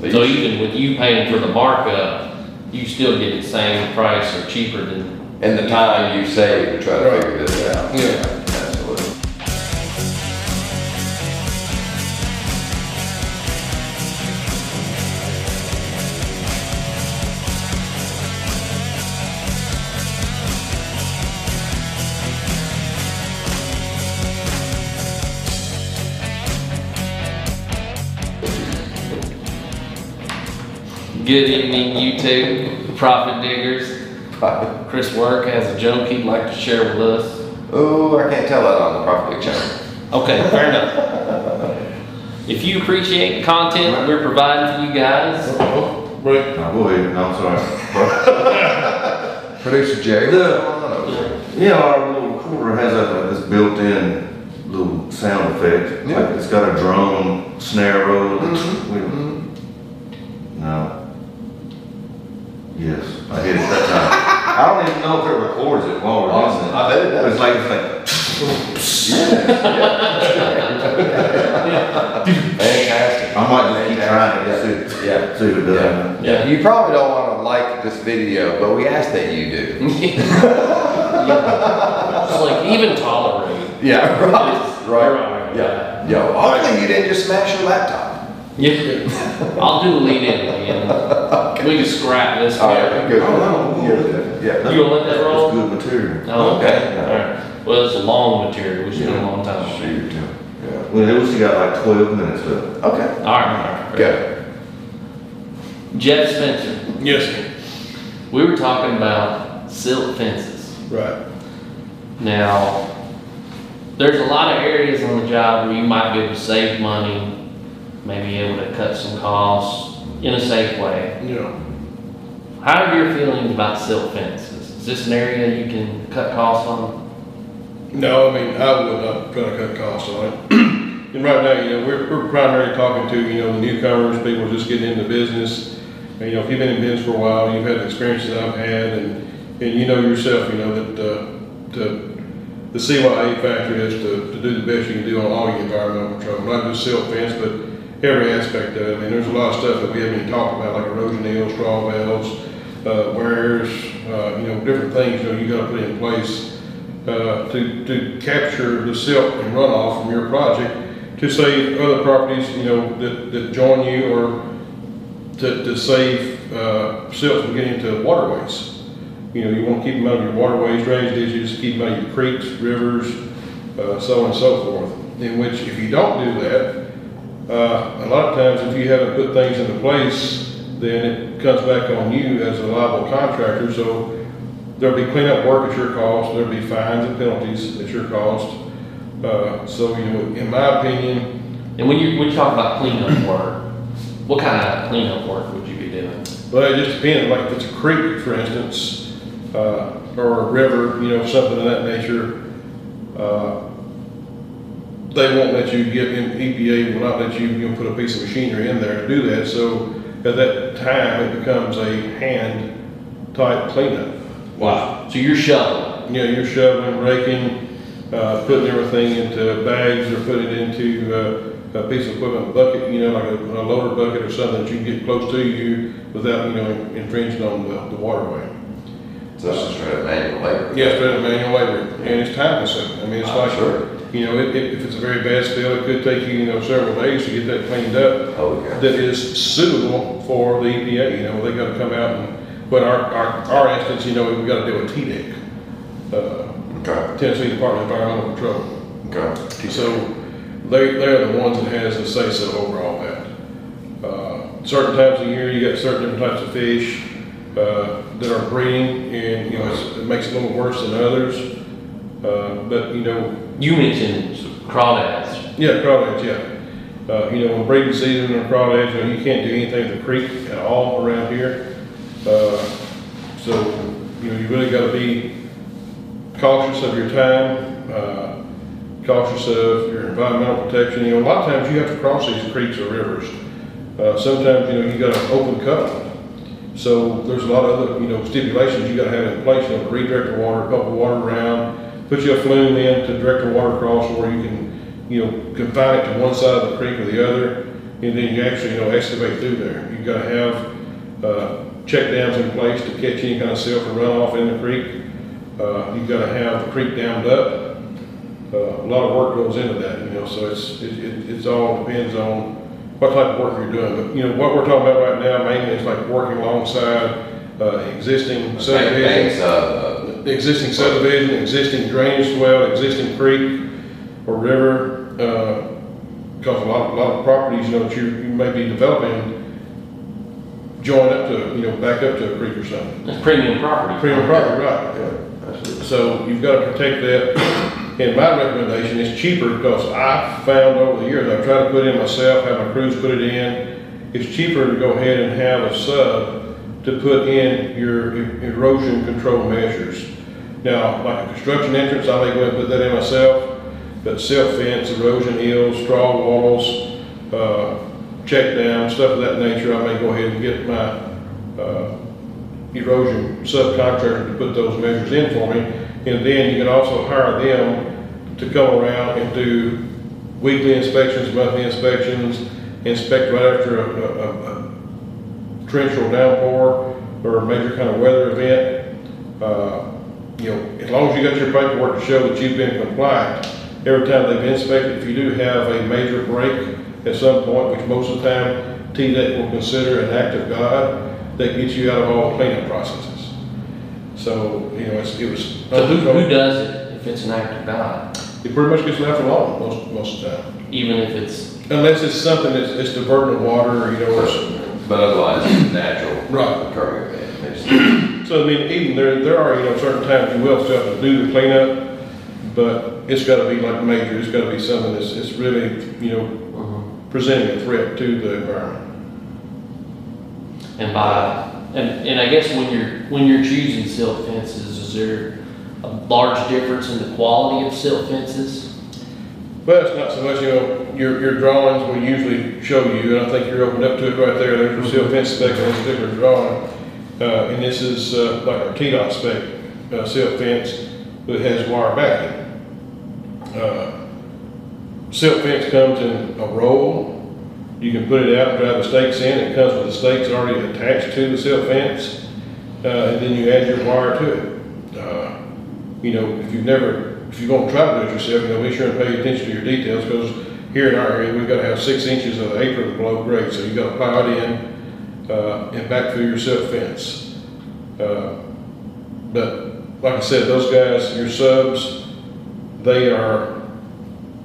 So even with you paying for the markup, you still get the same price or cheaper than, And the time you save to try to figure this out. Yeah. Good evening, YouTube, profit diggers. Chris Work has a joke he'd like to share with us. Oh, I can't tell that on the Profit Channel. Okay, fair enough. If you appreciate the content we're providing for you guys, Oh, Right. No, go ahead, no, I'm sorry. Producer Jerry, The- what's going on over there? Yeah, our little recorder has a, this built-in little sound effect. Yeah. Like, It's got a drum snare roll. Mm-hmm. Know if it records it while we're Awesome. listening. I bet it does. It's like, it's like, Fantastic. I might just keep trying it, see, Yeah. see if it does. Yeah. You probably don't want to like this video, but we ask that you do. just like even tolerate. Yeah, right, right. Right. Yeah, yo, hopefully you didn't just smash your laptop. Yeah, I'll do a lead in again. We can scrap this. All right, good. Oh, no. Good, Yeah. You gonna let that roll? It's good material. Oh, okay, Okay. alright. Well, it's a long material, we spent a long time on it. Shoot. Yeah. Well, it was got like twelve minutes left. Okay. Alright, alright. Good. Jeff Spencer, Yes, sir. we were talking about silt fences. Right. Now, there's a lot of areas on the job where you might be able to save money, maybe able to cut some costs in a safe way. Yeah. How are your feelings about silt fences? Is this an area you can cut costs on? No, I mean, I would not try to cut costs on it. And right now, you know, we're, we're primarily talking to, you know, the newcomers, people just getting into business. And, you know, if you've been in business for a while, you've had the experiences I've had, and, and you know yourself, you know, that, uh, to, the CYA factor is to, to do the best you can do on all your environmental control, not just silt fence, but every aspect of it. I mean, there's a lot of stuff that we haven't even talked about, like erosion hills, straw bales, uh, weirs, uh, you know, different things, you know, you gotta put in place uh, to, to capture the silt and runoff from your project to save other properties, you know, that, that join you or to, to save, uh, silt from getting into waterways. You know, you wanna keep them out of your waterways, drainage ditches, keep them out of your creeks, rivers, uh, so on and so forth. In which, if you don't do that, uh, a lot of times, if you haven't put things into place, then it comes back on you as a liable contractor, so there'll be cleanup work at your cost, there'll be fines and penalties at your cost. Uh, so, you know, in my opinion, And when you, when you talk about cleanup work, what kind of cleanup work would you be doing? well, it just depends, like if it's a creek, for instance, uh, or a river, you know, something of that nature, uh, they won't let you get in, EPA will not let you, you know, put a piece of machinery in there to do that, so at that time, it becomes a hand type cleanup. Wow. So you're shoveling? You know, you're shoveling, raking, uh, putting everything into bags or put it into, uh, a piece of equipment bucket, you know, like a, a loader bucket or something that you can get close to you without, you know, infringing on the, the waterway. So it's just straight up manual labor. Yeah, better manual labor, and it's time consuming. I mean, it's I'm like, sure. You know, it, it, if it's a very bad spill, it could take you, you know, several days to get that cleaned up. Oh, yeah. That is suitable for the EPA, you know, they gotta come out and, but our, our, our instance, you know, we gotta do a TDEC. Uh, Okay, Tennessee Department of Environmental Control. okay. So they, they're the ones that has the say-so over all that. Uh, Certain times of year, you got certain different types of fish uh, that are breeding, and, you know, it's- it makes it a little worse than others. Uh, But, you know, You mentioned crawdads. yeah, crawdads, yeah. Uh, You know, when breeding season and crawdads, you know, you can't do anything with the creek at all around here. Uh, So, you know, you really gotta be cautious of your time, uh, cautious of your environmental protection. You know, a lot of times you have to cross these creeks or rivers. Uh, sometimes, you know, you got an open cut. So there's a lot of other, you know, stipulations you gotta have in place, you know, to redirect the water, pump the water around, put you a flume in to direct the water across, or you can, you know, confine it to one side of the creek or the other. and then you actually, you know, excavate through there. You've gotta have, uh, check dams in place to catch any kind of silt or runoff in the creek. Uh, you've gotta have the creek dammed up. Uh, a lot of work goes into that, you know, so it's, it, it, it's all depends on what type of work you're doing. But, you know, what we're talking about right now mainly is like working alongside, uh, existing subdivisions. Uh, The existing subdivision, existing drainage well, existing creek or river, uh, because a lot, a lot of properties, you know, that you, you may be developing join up to, you know, back up to a creek or something. It's premium property. Premium property, right, yeah. So you've got to protect that. And my recommendation is cheaper because I found over the years, I've tried to put in myself, have my crews put it in. It's cheaper to go ahead and have a sub to put in your erosion control measures. Now, like a construction entrance, I may go and put that in myself, but silt fence, erosion hills, straw walls, uh, check dam, stuff of that nature, I may go ahead and get my, uh, erosion subcontractor to put those measures in for me. And then you can also hire them to come around and do weekly inspections, monthly inspections, inspect right after a, a, a torrential downpour or a major kind of weather event. Uh, you know, as long as you got your paperwork to show that you've been compliant, every time they've inspected, if you do have a major break at some point, which most of the time TDEC will consider an act of God, that gets you out of all cleanup processes. So, you know, it's, it was. So who, who does it if it's an act of God? It pretty much gets left alone most, most of the time. Even if it's, Unless it's something that's, it's diverting water, or, you know, or, but otherwise, it's natural. Right. Occurring event. It's- so I mean, even there, there are, you know, certain times you will still have to do the cleanup, but it's gotta be like major, it's gotta be something that's, it's really, you know, mhm. presenting a threat to the environment. and by, and, and I guess when you're, when you're choosing silt fences, is there a large difference in the quality of silt fences? But it's not so much, you know, your, your drawings will usually show you, and I think you're opened up to it right there, there's a silt fence spec in this particular drawing. Uh, and this is, uh, like our TDOT spec, uh, silt fence that has wire backing. Uh, Silt fence comes in a roll, you can put it out, and drive the stakes in, it comes with the stakes already attached to the silt fence, uh, and then you add your wire to it. Uh, You know, if you've never, if you're gonna try to do it yourself, you know, be sure and pay attention to your details, because here in our area, we've gotta have six inches of apron below grade, so you've gotta plow it in, uh, and back through your silt fence. Uh, But, like I said, those guys, your subs, they are,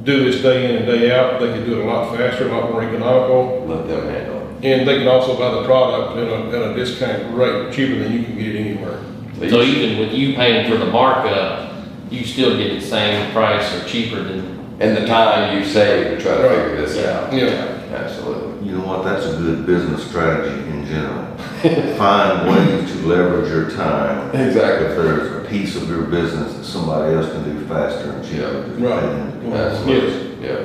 do this day in and day out, they can do it a lot faster, a lot more economical, Let them handle it. and they can also buy the product at a, at a discount rate, cheaper than you can get it anywhere. So even with you paying for the markup, you still get the same price or cheaper than, And the time you save to try to Right. figure this out. Yeah. Absolutely. You know what, that's a good business strategy in general. Find ways to leverage your time. Exactly. If there's a piece of your business that somebody else can do faster and cheaper. Yeah. just Right. pay them to do. Absolutely. Yeah.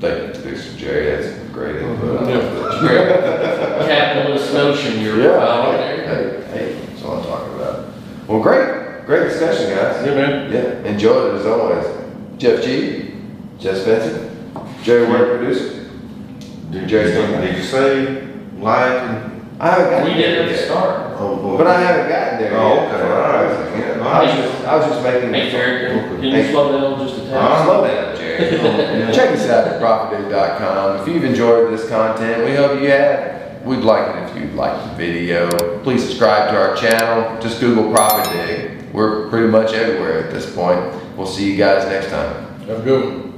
Thank you, Mr. Jerry. That's great mm-hmm. input. Yeah. capitalist notion you're Yeah. about there. Hey, hey, that's what I'm talking about. Well, great, great discussion, guys. Yeah, man. Yeah, enjoyed it as always. Jeff G, Jeff Spencer, Jerry Ware, producer. Did Jerry's you, coming back. did you say like and, I haven't gotten We there did at the yet. start. oh, boy. But I haven't gotten there Oh, yet. okay, all right. Yeah. I was just, I was just making. Hey, Jared, can you Hey. slow down just a tad? Uh, slow down, Jerry. Check us out at profitdig.com. If you've enjoyed this content, we hope you have. We'd like it if you liked the video. Please subscribe to our channel. Just Google Profit Dig. We're pretty much everywhere at this point. We'll see you guys next time. Have a good one.